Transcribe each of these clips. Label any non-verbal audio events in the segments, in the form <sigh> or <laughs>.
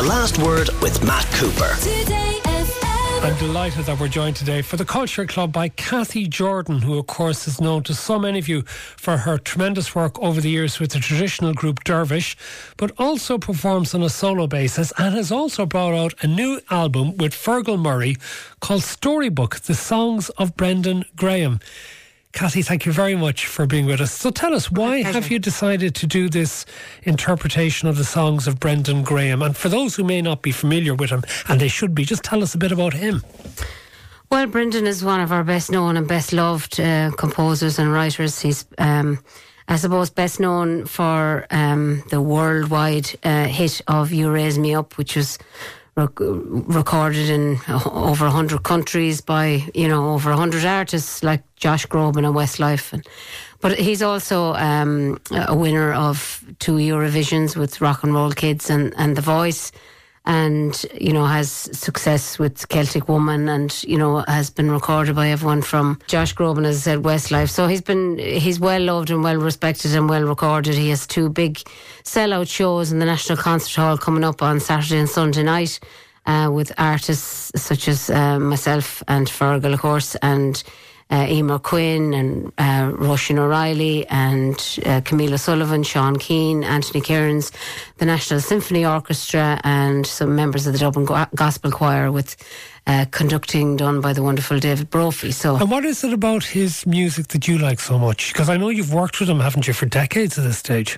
The Last Word with Matt Cooper. I'm delighted that we're joined today for the Culture Club by Cathy Jordan, who, of course, is known to so many of you for her tremendous work over the years with the traditional group Dervish, but also performs on a solo basis and has also brought out a new album with Fergal Murray called Storybook The Songs of Brendan Graham. Cathy, thank you very much for being with us. So tell us, why have you decided to do this interpretation of the songs of Brendan Graham? And for those who may not be familiar with him, and they should be, just tell us a bit about him. Well, Brendan is one of our best known and best loved uh, composers and writers. He's, um, I suppose, best known for um, the worldwide uh, hit of You Raise Me Up, which was rec- recorded in over 100 countries by, you know, over 100 artists like Josh Groban and Westlife. And, but he's also um, a winner of two Eurovisions with Rock and Roll Kids and, and The Voice. And, you know, has success with Celtic Woman and, you know, has been recorded by everyone from Josh Groban, as I said, Westlife. So he's been, he's well loved and well respected and well recorded. He has two big sellout shows in the National Concert Hall coming up on Saturday and Sunday night uh, with artists such as uh, myself and Fergal, of course, and uh, Quinn and uh, Roisin O'Reilly and uh, Camille O'Sullivan, Sean Keane, Anthony Cairns, the National Symphony Orchestra, and some members of the Dublin Go- Gospel Choir with uh, conducting done by the wonderful David Brophy. So, And what is it about his music that you like so much? Because I know you've worked with him, haven't you, for decades at this stage?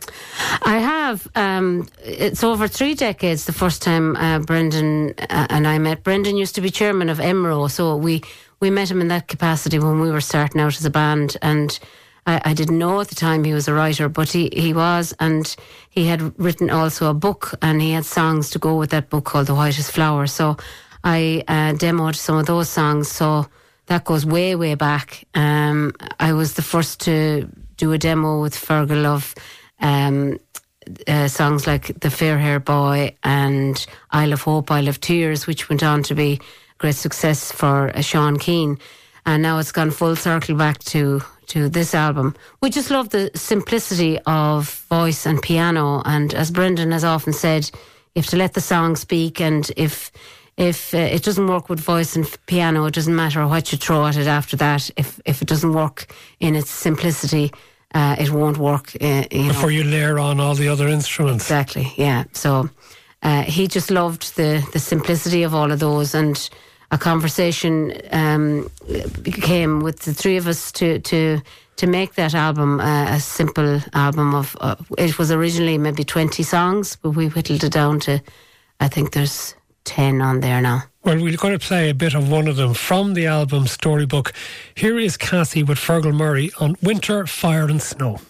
I have. Um, it's over three decades. The first time uh, Brendan uh, and I met. Brendan used to be chairman of IMRO, so we we met him in that capacity when we were starting out as a band, and. I, I didn't know at the time he was a writer, but he, he was, and he had written also a book, and he had songs to go with that book called The Whitest Flower. So I uh, demoed some of those songs. So that goes way, way back. Um, I was the first to do a demo with Fergal of um, uh, songs like The Fair Hair Boy and Isle of Hope, Isle of Tears, which went on to be great success for uh, Sean Keane. And now it's gone full circle back to to this album. We just love the simplicity of voice and piano. And as Brendan has often said, you have to let the song speak. And if if uh, it doesn't work with voice and f- piano, it doesn't matter what you throw at it after that. If if it doesn't work in its simplicity, uh, it won't work. Uh, you know. Before you layer on all the other instruments. Exactly. Yeah. So uh, he just loved the the simplicity of all of those, and a conversation um, came with the three of us to to to make that album uh, a simple album of. Uh, it was originally maybe twenty songs, but we whittled it down to. I think there's ten on there now. Well, we're going to play a bit of one of them from the album Storybook. Here is Cathy with Fergal Murray on Winter, Fire and Snow.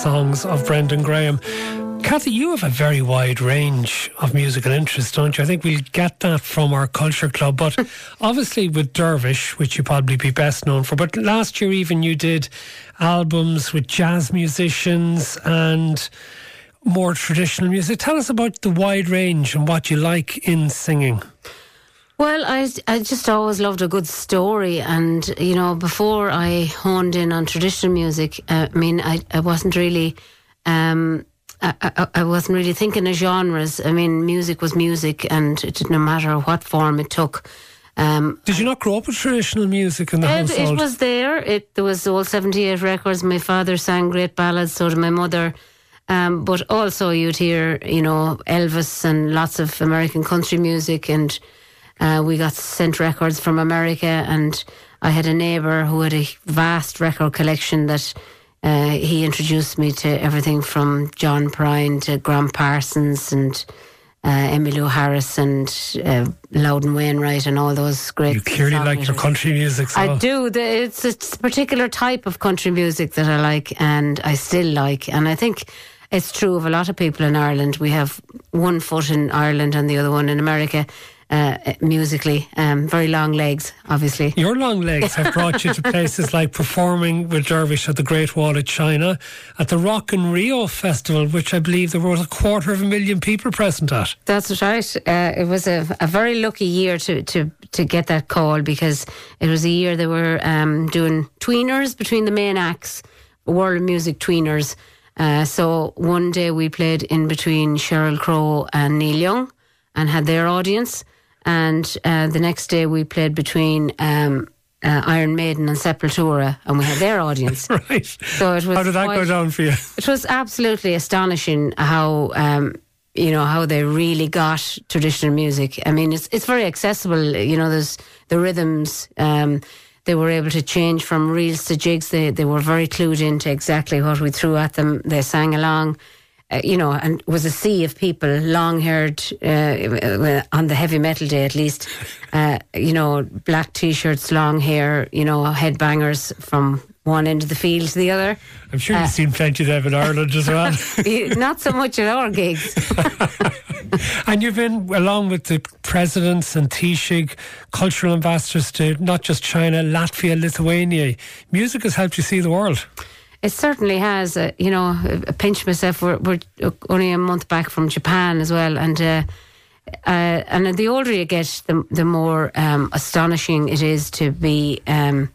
Songs of Brendan Graham. Cathy, you have a very wide range of musical interests, don't you? I think we'll get that from our culture club. But <laughs> obviously, with Dervish, which you probably be best known for, but last year even you did albums with jazz musicians and more traditional music. Tell us about the wide range and what you like in singing. Well, I, I just always loved a good story. And, you know, before I honed in on traditional music, uh, I mean, I, I wasn't really. Um, I, I, I wasn't really thinking of genres. I mean, music was music, and it didn't matter what form it took. Um, Did you not grow up with traditional music in the it, household? it was there. It there was all seventy eight records. My father sang great ballads. So did my mother. Um, but also you'd hear, you know, Elvis and lots of American country music, and uh, we got sent records from America. And I had a neighbour who had a vast record collection that uh, he introduced me to everything from John Prine to Gram Parsons and uh, Emmylou Harris and uh, Loudon Wainwright and all those great. You clearly like your country music. So. I do. The, it's, it's a particular type of country music that I like and I still like. And I think it's true of a lot of people in Ireland. We have one foot in Ireland and the other one in America uh, musically. Um, very long legs, obviously. Your long legs have brought you to <laughs> places like performing with Dervish at the Great Wall of China, at the Rock in Rio Festival, which I believe there was a quarter of a million people present at. That's right. Uh, it was a, a very lucky year to, to, to get that call because it was a year they were um, doing tweeners between the main acts, world music tweeners. Uh, so one day we played in between Sheryl Crow and Neil Young and had their audience. And uh, the next day we played between um, uh, Iron Maiden and Sepultura and we had their audience. <laughs> Right. So it was How did that go quite- down for you? it was absolutely astonishing how um, you know how they really got traditional music. I mean, it's it's very accessible. You know, there's the rhythms. Um, they were able to change from reels to jigs. They they were very clued into exactly what we threw at them. They sang along. Uh, you know, and was a sea of people, long haired, uh, on the heavy metal day at least, <laughs> uh, you know, black t shirts, long hair, you know, headbangers from one end of the field to the other. I'm sure you've seen plenty of them in Ireland as well. <laughs> Not so much at our gigs. <laughs> and you've been, along with the presidents and Taoiseach, cultural ambassadors to not just China, Latvia, Lithuania. Music has helped you see the world. It certainly has. Uh, you know, I pinch myself. We're, we're only a month back from Japan as well, and uh, uh, and the older you get, the the more um, astonishing it is to be. Um,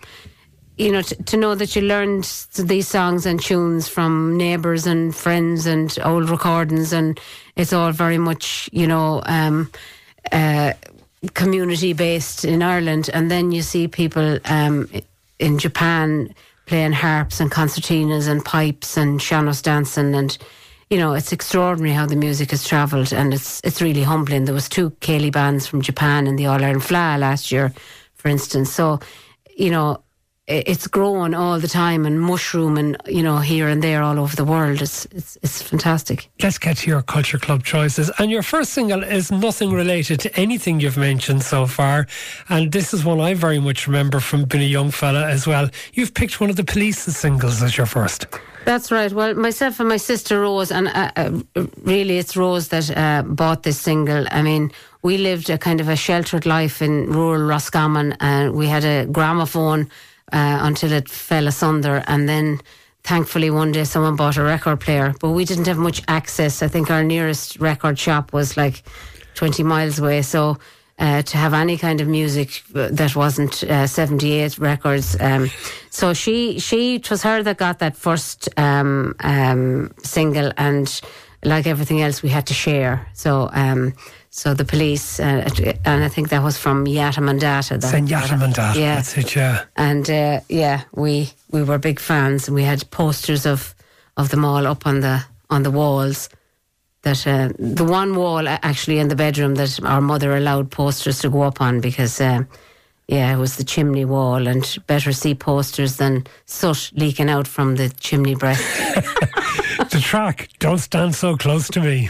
you know, to, to know that you learned these songs and tunes from neighbours and friends and old recordings, and it's all very much, you know, um, uh, community based in Ireland. And then you see people um, in Japan playing harps and concertinas and pipes and sean-nós dancing and you know it's extraordinary how the music has travelled and it's it's really humbling. There was two céilí bands from Japan in the All Ireland Fleadh last year for instance. So you know it's growing all the time and mushrooming you know here and there all over the world it's it's, it's fantastic Let's get to your Culture Club choices. And your first single is nothing related to anything you've mentioned so far. And this is one I very much remember from being a young fella as well. You've picked one of the Police's singles as your first. That's right. Well, myself and my sister Rose, and uh, uh, really it's Rose that uh, bought this single. I mean, we lived a kind of a sheltered life in rural Roscommon, and we had a gramophone uh, until it fell asunder, and then thankfully one day someone bought a record player, but we didn't have much access. I think our nearest record shop was like 20 miles away, so uh, to have any kind of music that wasn't uh, 78 records. Um, so she, she, it was her that got that first um, um, single, and like everything else, we had to share. So, um, so the police, uh, and I think that was from Yatamandata. that- Zenyatta Mondatta. Yeah. That's it, yeah. and uh, yeah, we we were big fans, and we had posters of of them all up on the on the walls. That uh, the one wall actually in the bedroom that our mother allowed posters to go up on because. Uh, yeah, it was the chimney wall, and better see posters than soot leaking out from the chimney breast. <laughs> The track, Don't Stand So Close to Me.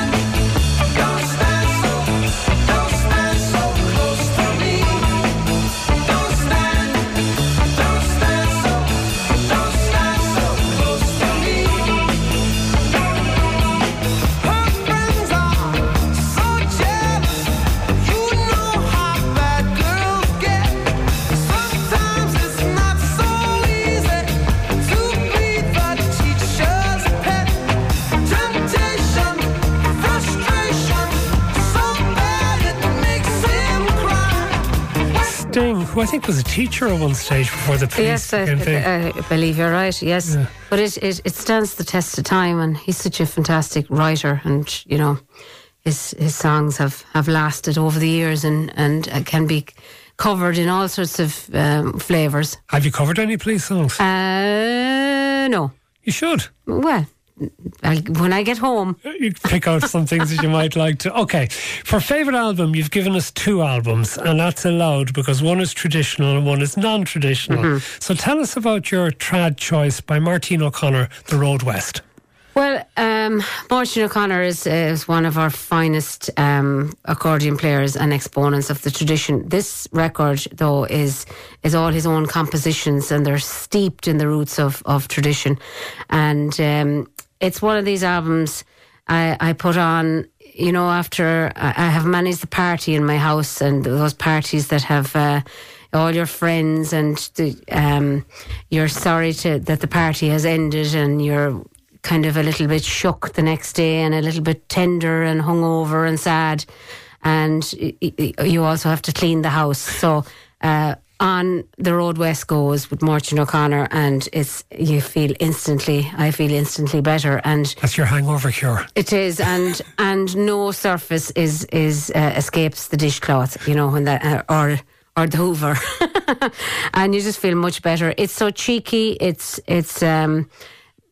Who I think was a teacher at one stage before the police Yes, I. I, I believe you're right. Yes, Yeah. but it, it it stands the test of time, and he's such a fantastic writer, and you know, his his songs have, have lasted over the years, and and uh, can be covered in all sorts of um, flavors. Have you covered any police songs? Uh, no, you should. well, I'll, when I get home, You pick out some things that you might like to. Okay, for favourite album, you've given us two albums, and that's allowed because one is traditional and one is non traditional. Mm-hmm. So tell us about your trad choice by Martin O'Connor, The Road West. Well, um, Martin O'Connor is, is one of our finest um, accordion players and exponents of the tradition. This record, though, is is all his own compositions, and they're steeped in the roots of, of tradition. And um, it's one of these albums I, I put on. You know, after I have managed the party in my house, and those parties that have. Uh, all your friends and the, um, you're sorry to, that the party has ended and you're kind of a little bit shook the next day and a little bit tender and hungover and sad. And you also have to clean the house. So, uh, on the road west goes with Martin O'Connor, and it's you feel instantly. I feel instantly better, and That's your hangover cure. it is, and and no surface is is uh, escapes the dishcloth. You know when that uh, or or the Hoover, <laughs> and you just feel much better. It's so cheeky. It's it's. um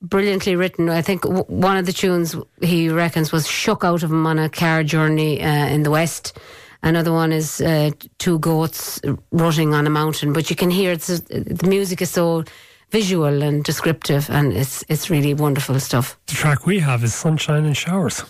Brilliantly written. I think w- one of the tunes he reckons was shook out of him on a car journey uh, in the west. Another one is uh, two goats rutting on a mountain, but you can hear it's the music is so visual and descriptive, and it's it's really wonderful stuff. The track we have is Sunshine and Showers.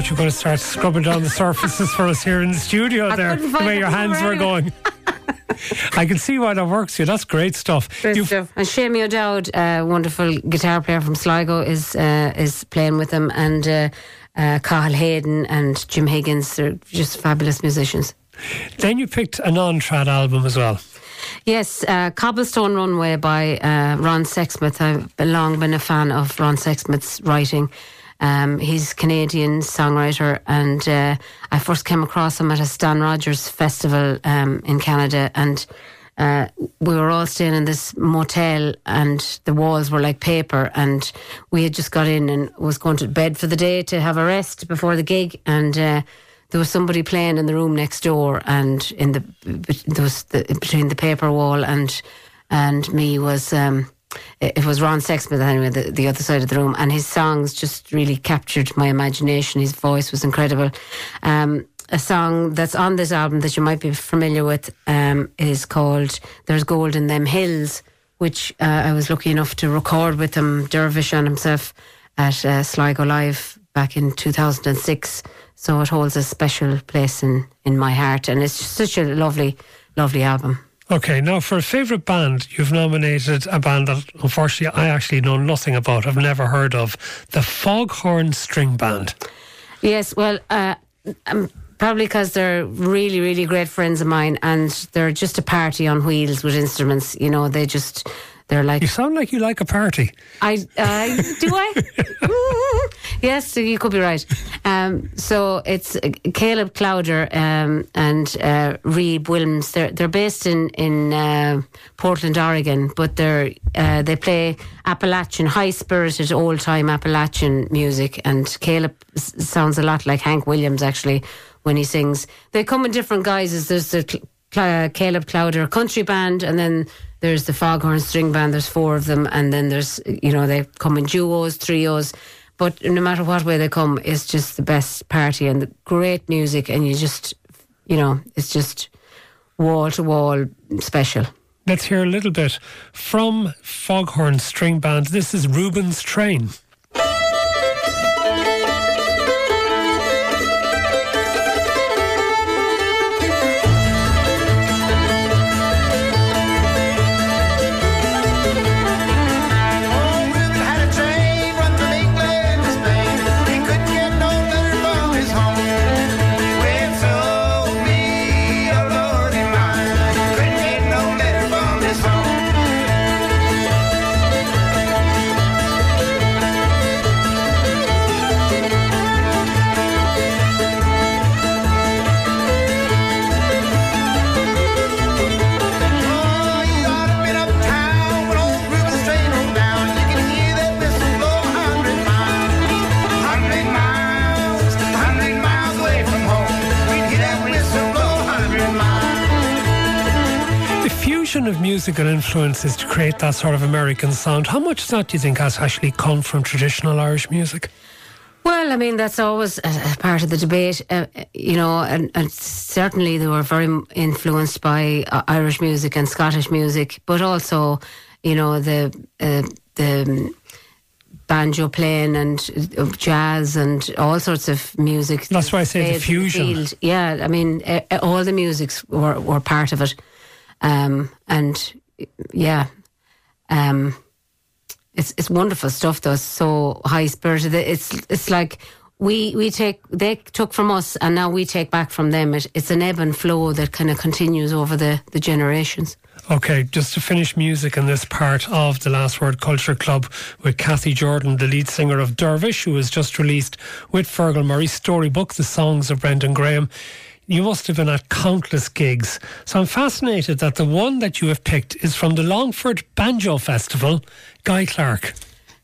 Thought you were going to start scrubbing down the surfaces for us here in the studio I there, the way your hands were going. <laughs> I can see why that works you. That's great stuff. Great stuff. And Seamie O'Dowd, a wonderful guitar player from Sligo, is uh, is playing with them, and uh, uh, Cathal Hayden and Jim Higgins. They're just fabulous musicians. Then you picked a non-trad album as well. Yes, uh, Cobblestone Runway by uh, Ron Sexsmith. I've long been a fan of Ron Sexsmith's writing. Um, he's Canadian songwriter, and uh, I first came across him at a Stan Rogers festival um, in Canada, and uh, we were all staying in this motel, and the walls were like paper, and we had just got in and was going to bed for the day to have a rest before the gig, and. Uh, there was somebody playing in the room next door, and in the there was the, between the paper wall and and me was um, it was Ron Sexsmith anyway, the, the other side of the room, and his songs just really captured my imagination. His voice was incredible. Um, a song that's on this album that you might be familiar with um, is called "There's Gold in Them Hills," which uh, I was lucky enough to record with him, Dervish and himself, at uh, Sligo Live back in 2006. So it holds a special place in, in my heart, and it's such a lovely, lovely album. Okay, now for a favourite band, you've nominated a band that unfortunately I actually know nothing about, I've never heard of, the Foghorn String Band. Yes, well, uh, um, Probably because they're really, really great friends of mine, and they're just a party on wheels with instruments. You know, they just they're like You sound like you like a party. I uh, do I? <laughs> yes, you could be right. Um, so it's uh, Caleb Klauder um, and uh, Reeb Willms. They're they're based in in uh, Portland, Oregon, but they're uh, they play Appalachian, high spirited, old time Appalachian music. And Caleb s- sounds a lot like Hank Williams actually when he sings. They come in different guises. There's the Cl- Cl- Caleb Klauder country band, and then there's the Foghorn String Band. There's four of them, and then there's you know they come in duos, trios. But no matter what way they come, it's just the best party and the great music, and you just you know it's just wall to wall special. Let's hear a little bit from Foghorn String Band. This is Reuben's Train. Fusion of musical influences to create that sort of American sound, how much of that do you think has actually come from traditional Irish music? Well, I mean, that's always a, part of the debate, uh, you know, and, and certainly they were very influenced by uh, Irish music and Scottish music, but also, you know, the uh, the um, banjo playing and uh, jazz and all sorts of music. That's why I say the fusion. field. Yeah, I mean, all the musics were, were part of it. Um, and yeah, um, it's it's wonderful stuff though. So high spirited. It's it's like we we take they took from us and now we take back from them. It, it's an ebb and flow that kind of continues over the the generations. Okay, just to finish music in this part of the Last Word Culture Club with Cathy Jordan, the lead singer of Dervish, who has just released with Fergal Murray's storybook, The Songs of Brendan Graham. You must have been at countless gigs. So I'm fascinated that the one that you have picked is from the Longford Banjo Festival, Guy Clark.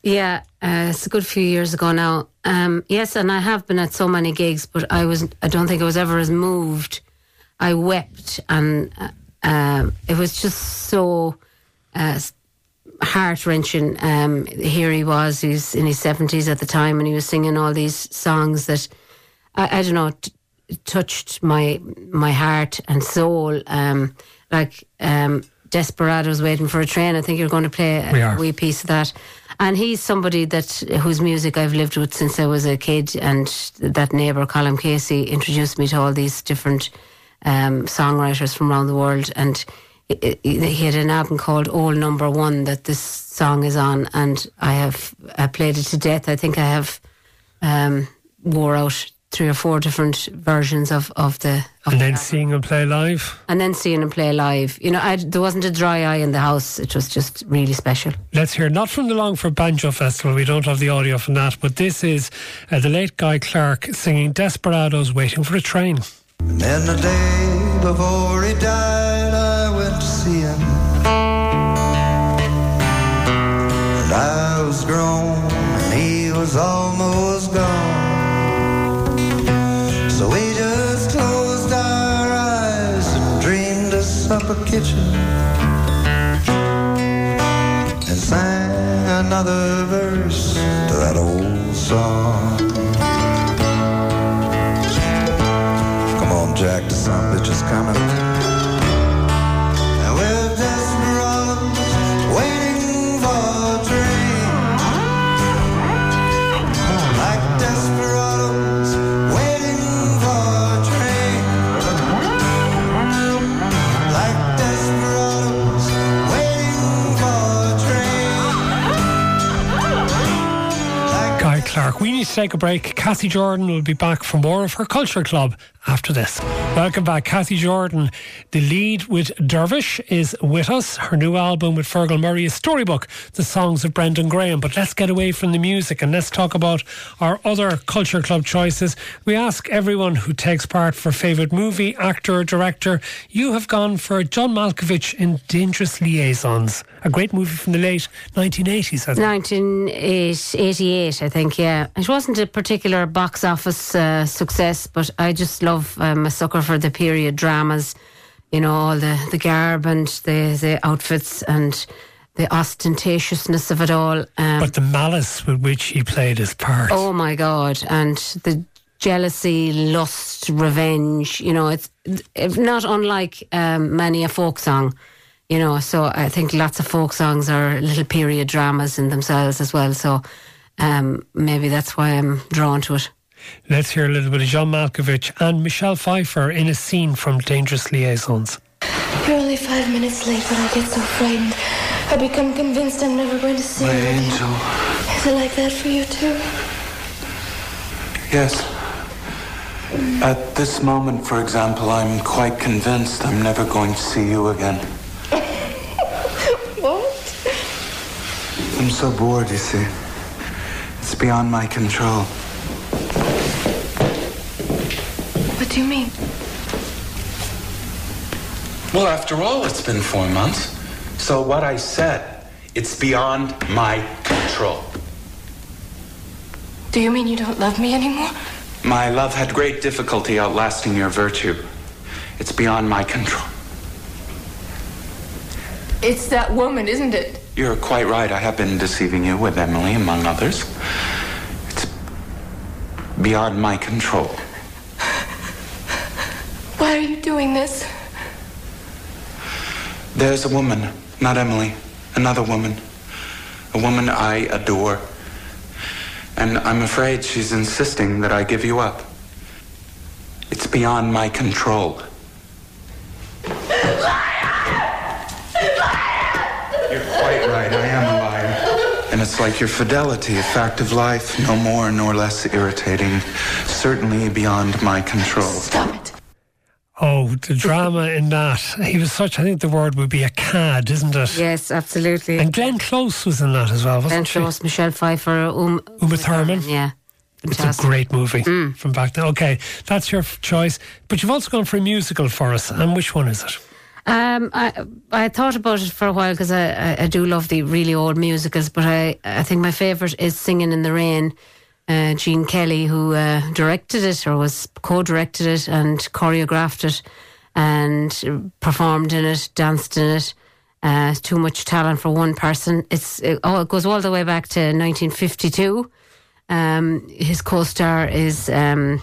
Yeah, uh, it's a good few years ago now. Um, yes, and I have been at so many gigs, but I was I don't think I was ever as moved. I wept, and uh, um, it was just so uh, heart wrenching. Um, here he was; he's in his seventies at the time, and he was singing all these songs that I, I don't know t- touched my my heart and soul. Um, like um, Desperados waiting for a train. I think you're going to play a are. wee piece of that. And he's somebody that whose music I've lived with since I was a kid. And that neighbour, Colin Casey, introduced me to all these different um, songwriters from around the world. And he had an album called Old Number One that this song is on, and I have I played it to death. I think I have um, wore out three or four different versions of of the. Of And the then album. seeing him play live. and then seeing him play live, you know, I, there wasn't a dry eye in the house. It was just really special. Let's hear, not from the Longford Banjo Festival, we don't have the audio from that, but this is uh, the late Guy Clark singing Desperados Waiting for a Train. And then the day before he died, I went to see him. And I was grown, and he was almost another verse to that old song. Come on, Jack, the son bitch is coming. Waiting for We need to take a break. Cathy Jordan will be back for more of her Culture Club after this. Welcome back. Cathy Jordan, the lead with Dervish, is with us. Her new album with Fergal Murray is Storybook, the songs of Brendan Graham. But let's get away from the music and let's talk about our other Culture Club choices. We ask everyone who takes part for favourite movie, actor, or director. You have gone for John Malkovich in Dangerous Liaisons, a great movie from the late 1980s, I think. 1988, I think, yeah. It wasn't a particular box office uh, success, but I just love um, a sucker for the period dramas, you know, all the, the garb and the, the outfits and the ostentatiousness of it all. Um, But the malice with which he played his part. Oh my God. And the jealousy, lust, revenge, you know, it's not unlike um, many a folk song, you know. So I think lots of folk songs are little period dramas in themselves as well. So um, maybe that's why I'm drawn to it. Let's hear a little bit of John Malkovich and Michelle Pfeiffer in a scene from Dangerous Liaisons. You're only five minutes late, but I get so frightened. I become convinced I'm never going to see My you again. angel. Is it like that for you too? Yes. At this moment, for example, I'm quite convinced I'm never going to see you again. <laughs> What? I'm so bored, you see. It's beyond my control. What do you mean? Well, after all, it's been four months. So what I said, it's beyond my control. Do you mean you don't love me anymore? My love had great difficulty outlasting your virtue. It's beyond my control. It's that woman, isn't it? You're quite right. I have been deceiving you with Emily, among others. It's beyond my control. Why are you doing this? There's a woman, not Emily, another woman. A woman I adore. And I'm afraid she's insisting that I give you up. It's beyond my control. You're quite right. I am a liar. And it's like your fidelity, a fact of life, no more nor less irritating. Certainly beyond my control. Stop it. Oh, the drama in that. He was such, I think the word would be a cad, isn't it? Yes, absolutely. And Glenn Close was in that as well, wasn't Glenn she? Close, Michelle Pfeiffer, um, Uma Thurman. Yeah. It's a great movie from back then. Okay, that's your choice. But you've also gone for a musical for us. And which one is it? Um, I I thought about it for a while because I, I, I do love the really old musicals, but I, I think my favourite is Singing in the Rain. Uh, Gene Kelly, who uh, directed it or was co-directed it and choreographed it and performed in it, danced in it. Uh, too much talent for one person. It's it, oh, it goes all the way back to 1952. Um, his co-star is um,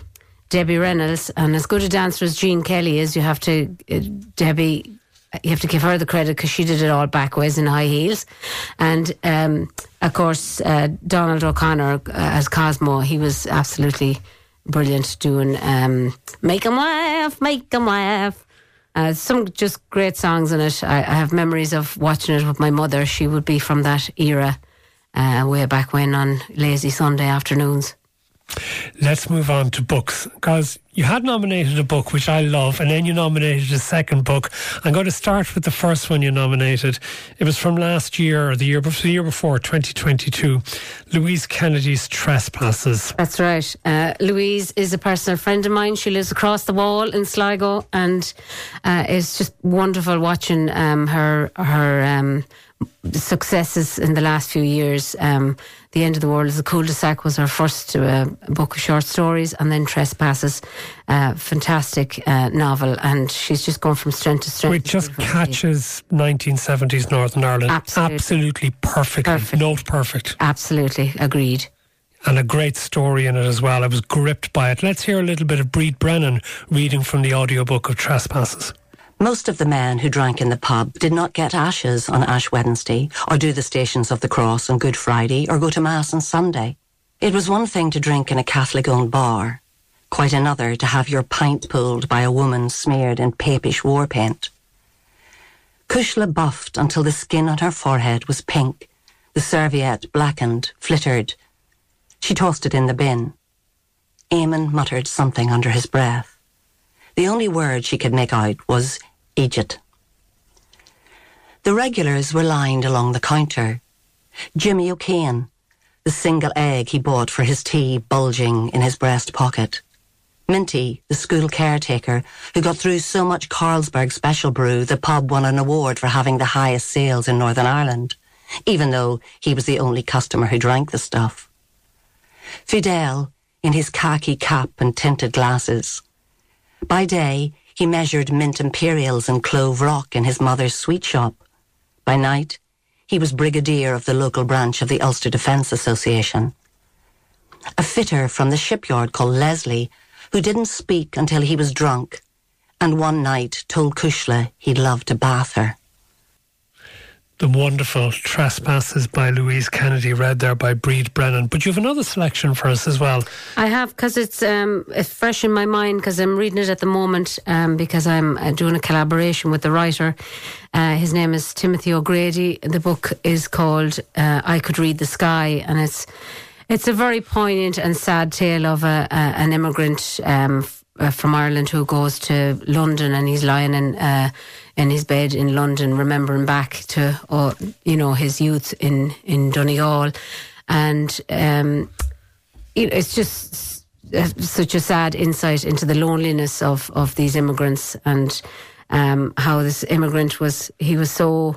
Debbie Reynolds, and as good a dancer as Gene Kelly is, you have to uh, Debbie. You have to give her the credit because she did it all backwards in high heels, and um, of course uh, Donald O'Connor uh, as Cosmo. He was absolutely brilliant doing um, "Make 'Em Laugh, Make 'Em Laugh." Uh, some just great songs in it. I, I have memories of watching it with my mother. She would be from that era, uh, way back when on lazy Sunday afternoons. Let's move on to books because you had nominated a book which I love, and then you nominated a second book. I'm going to start with the first one you nominated. It was from last year or the year before, the year before 2022. Louise Kennedy's Trespasses. That's right. Uh, Louise is a personal friend of mine. She lives across the wall in Sligo, and uh, it's just wonderful watching um, her her um, successes in the last few years. Um, the End of the World is a cul-de-sac was her first uh, book of short stories, and then Trespasses, uh, fantastic uh, novel, and she's just gone from strength to strength. Which just catches 1970s Northern Ireland Absolutely. absolutely perfectly. Perfect. Note perfect. Absolutely agreed. And a great story in it as well. I was gripped by it. Let's hear a little bit of Bríd Brennan reading from the audiobook of Trespasses. Most of the men who drank in the pub did not get ashes on Ash Wednesday, or do the Stations of the Cross on Good Friday, or go to Mass on Sunday. It was one thing to drink in a Catholic-owned bar, quite another to have your pint pulled by a woman smeared in papish war paint. Cushla buffed until the skin on her forehead was pink, the serviette blackened, flittered. She tossed it in the bin. Eamon muttered something under his breath. The only word she could make out was Egypt. The regulars were lined along the counter. Jimmy O'Kane, the single egg he bought for his tea bulging in his breast pocket. Minty, the school caretaker, who got through so much Carlsberg special brew the pub won an award for having the highest sales in Northern Ireland, even though he was the only customer who drank the stuff. Fidel, in his khaki cap and tinted glasses. By day, he measured mint imperials and clove rock in his mother's sweet shop. By night, he was brigadier of the local branch of the Ulster Defence Association. A fitter from the shipyard called Leslie, who didn't speak until he was drunk, and one night told Cushla he'd love to bath her. The wonderful Trespasses by Louise Kennedy, read there by Bríd Brennan. But you have another selection for us as well. I have because it's um, it's fresh in my mind because I'm reading it at the moment um, because I'm uh, doing a collaboration with the writer. Uh, his name is Timothy O'Grady. The book is called uh, "I Could Read the Sky," and it's it's a very poignant and sad tale of a, a, an immigrant um, f- uh, from Ireland who goes to London and he's lying in uh, in his bed in London, remembering back to uh, you know his youth in in Donegal, and um, it's just uh, such a sad insight into the loneliness of of these immigrants and um, how this immigrant was he was so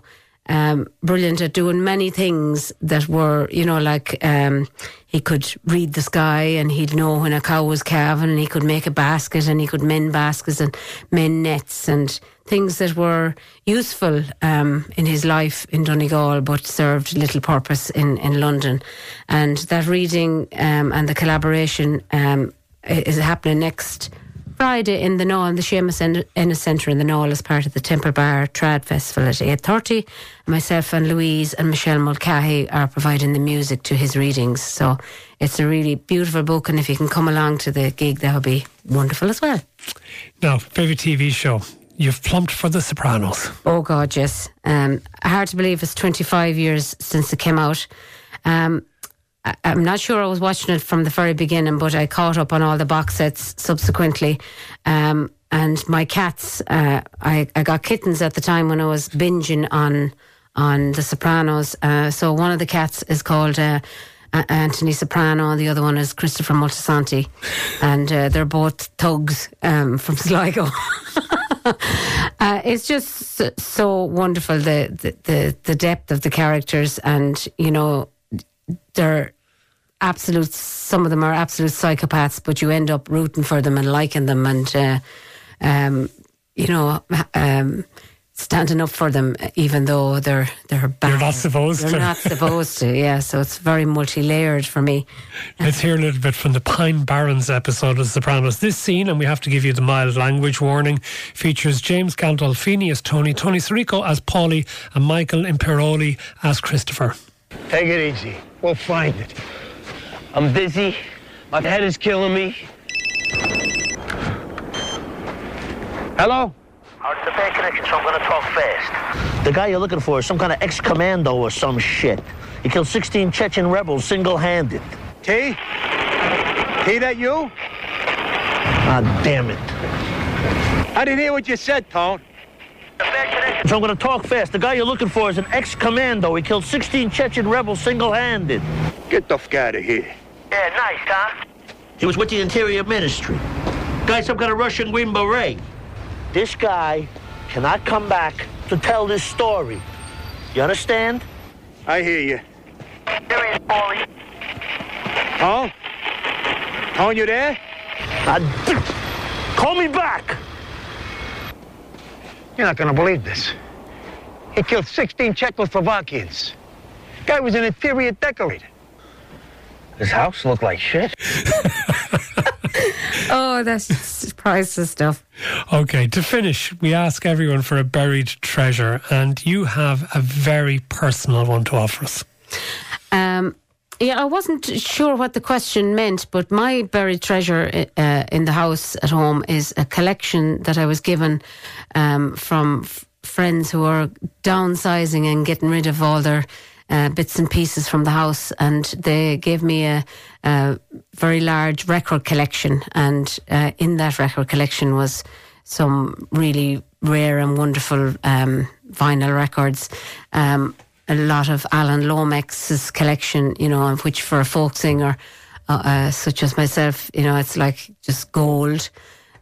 um, brilliant at doing many things that were you know like um, he could read the sky and he'd know when a cow was calving and he could make a basket and he could mend baskets and mend nets and things that were useful um, in his life in Donegal but served little purpose in, in London. And that reading um, and the collaboration um, is happening next Friday in the Naul, the Seamus En- Ennis Centre in the Naul as part of the Temple Bar Trad Festival at 8.30. Myself and Louise and Michelle Mulcahy are providing the music to his readings. So it's a really beautiful book and if you can come along to the gig that would be wonderful as well. Now, favourite TV show? You've plumped for The Sopranos. Oh God, yes. Um, hard to believe it's 25 years since it came out. Um, I, I'm not sure I was watching it from the very beginning, but I caught up on all the box sets subsequently. Um, and my cats, uh, I, I got kittens at the time when I was binging on on The Sopranos. Uh, so one of the cats is called. Uh, Anthony Soprano, and the other one is Christopher Moltisanti, and uh, they're both thugs um, from Sligo. <laughs> <laughs> uh, it's just so wonderful the, the the the depth of the characters, and you know they're absolute. Some of them are absolute psychopaths, but you end up rooting for them and liking them, and uh, um, you know. Um, Standing up for them, uh, even though they're they're bad. You're not supposed to They're to. not supposed to. Yeah, so it's very multi-layered for me. <laughs> Let's hear a little bit from the Pine Barrens episode of Sopranos. This scene, and we have to give you the mild language warning, features James Gandolfini as Tony, Tony Sirico as Paulie, and Michael Imperioli as Christopher. Take it easy. We'll find it. I'm busy. My head is killing me. Hello? It's a bad connection, so I'm going to talk fast. The guy you're looking for is some kind of ex-commando or some shit. He killed 16 Chechen rebels single-handed. T? T, that you? Ah, damn it. I didn't hear what you said, Tone. So I'm going to talk fast. The guy you're looking for is an ex-commando. He killed 16 Chechen rebels single-handed. Get the fuck out of here. Yeah, nice, huh? He was with the Interior Ministry. Guy, some kind of Russian Green Beret. This guy cannot come back to tell this story. You understand? I hear you. There he Paulie. Tone? Tone, you there? Ah, call me back. You're not gonna believe this. He killed 16 Czechoslovakians. Guy was an interior decorator. His house looked like shit. <laughs> Oh, that's stuff. Okay, to finish, we ask everyone for a buried treasure, and you have a very personal one to offer us. Um, yeah, I wasn't sure what the question meant, but my buried treasure uh, in the house at home is a collection that I was given um, from f- friends who are downsizing and getting rid of all their uh, bits and pieces from the house, and they gave me a, very large record collection, and uh, in that record collection was some really rare and wonderful um, vinyl records. Um, a lot of Alan Lomax's collection, you know, which for a folk singer uh, uh, such as myself, you know, it's like just gold.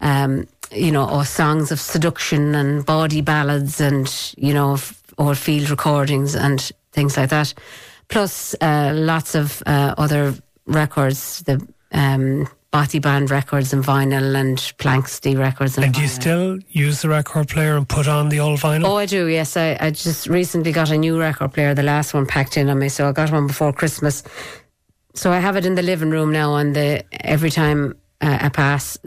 Um, you know, or songs of seduction and body ballads and, you know, old field recordings and things like that. Plus, uh, lots of uh, other records, the um, Bothy Band records and vinyl and Planxty records. And, And do you still use the record player and put on the old vinyl? Oh, I do. Yes, I, I just recently got a new record player. The last one packed in on me, so I got one before Christmas. So I have it in the living room now, and the every time uh, I pass,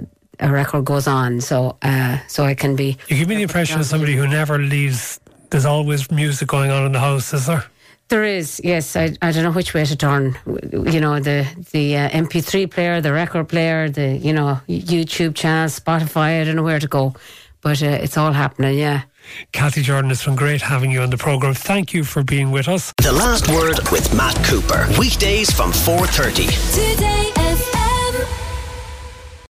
a record goes on. So, uh, so I can be. You give me the impression of somebody who never leaves. There's always music going on in the house, is there? There is, yes. I, I don't know which way to turn. You know, the the uh, MP3 player, the record player, the you know YouTube channel, Spotify. I don't know where to go, but uh, it's all happening. Yeah. Cathy Jordan, it's been great having you on the programme. Thank you for being with us. The Last Word with Matt Cooper. Weekdays from 4.30. Today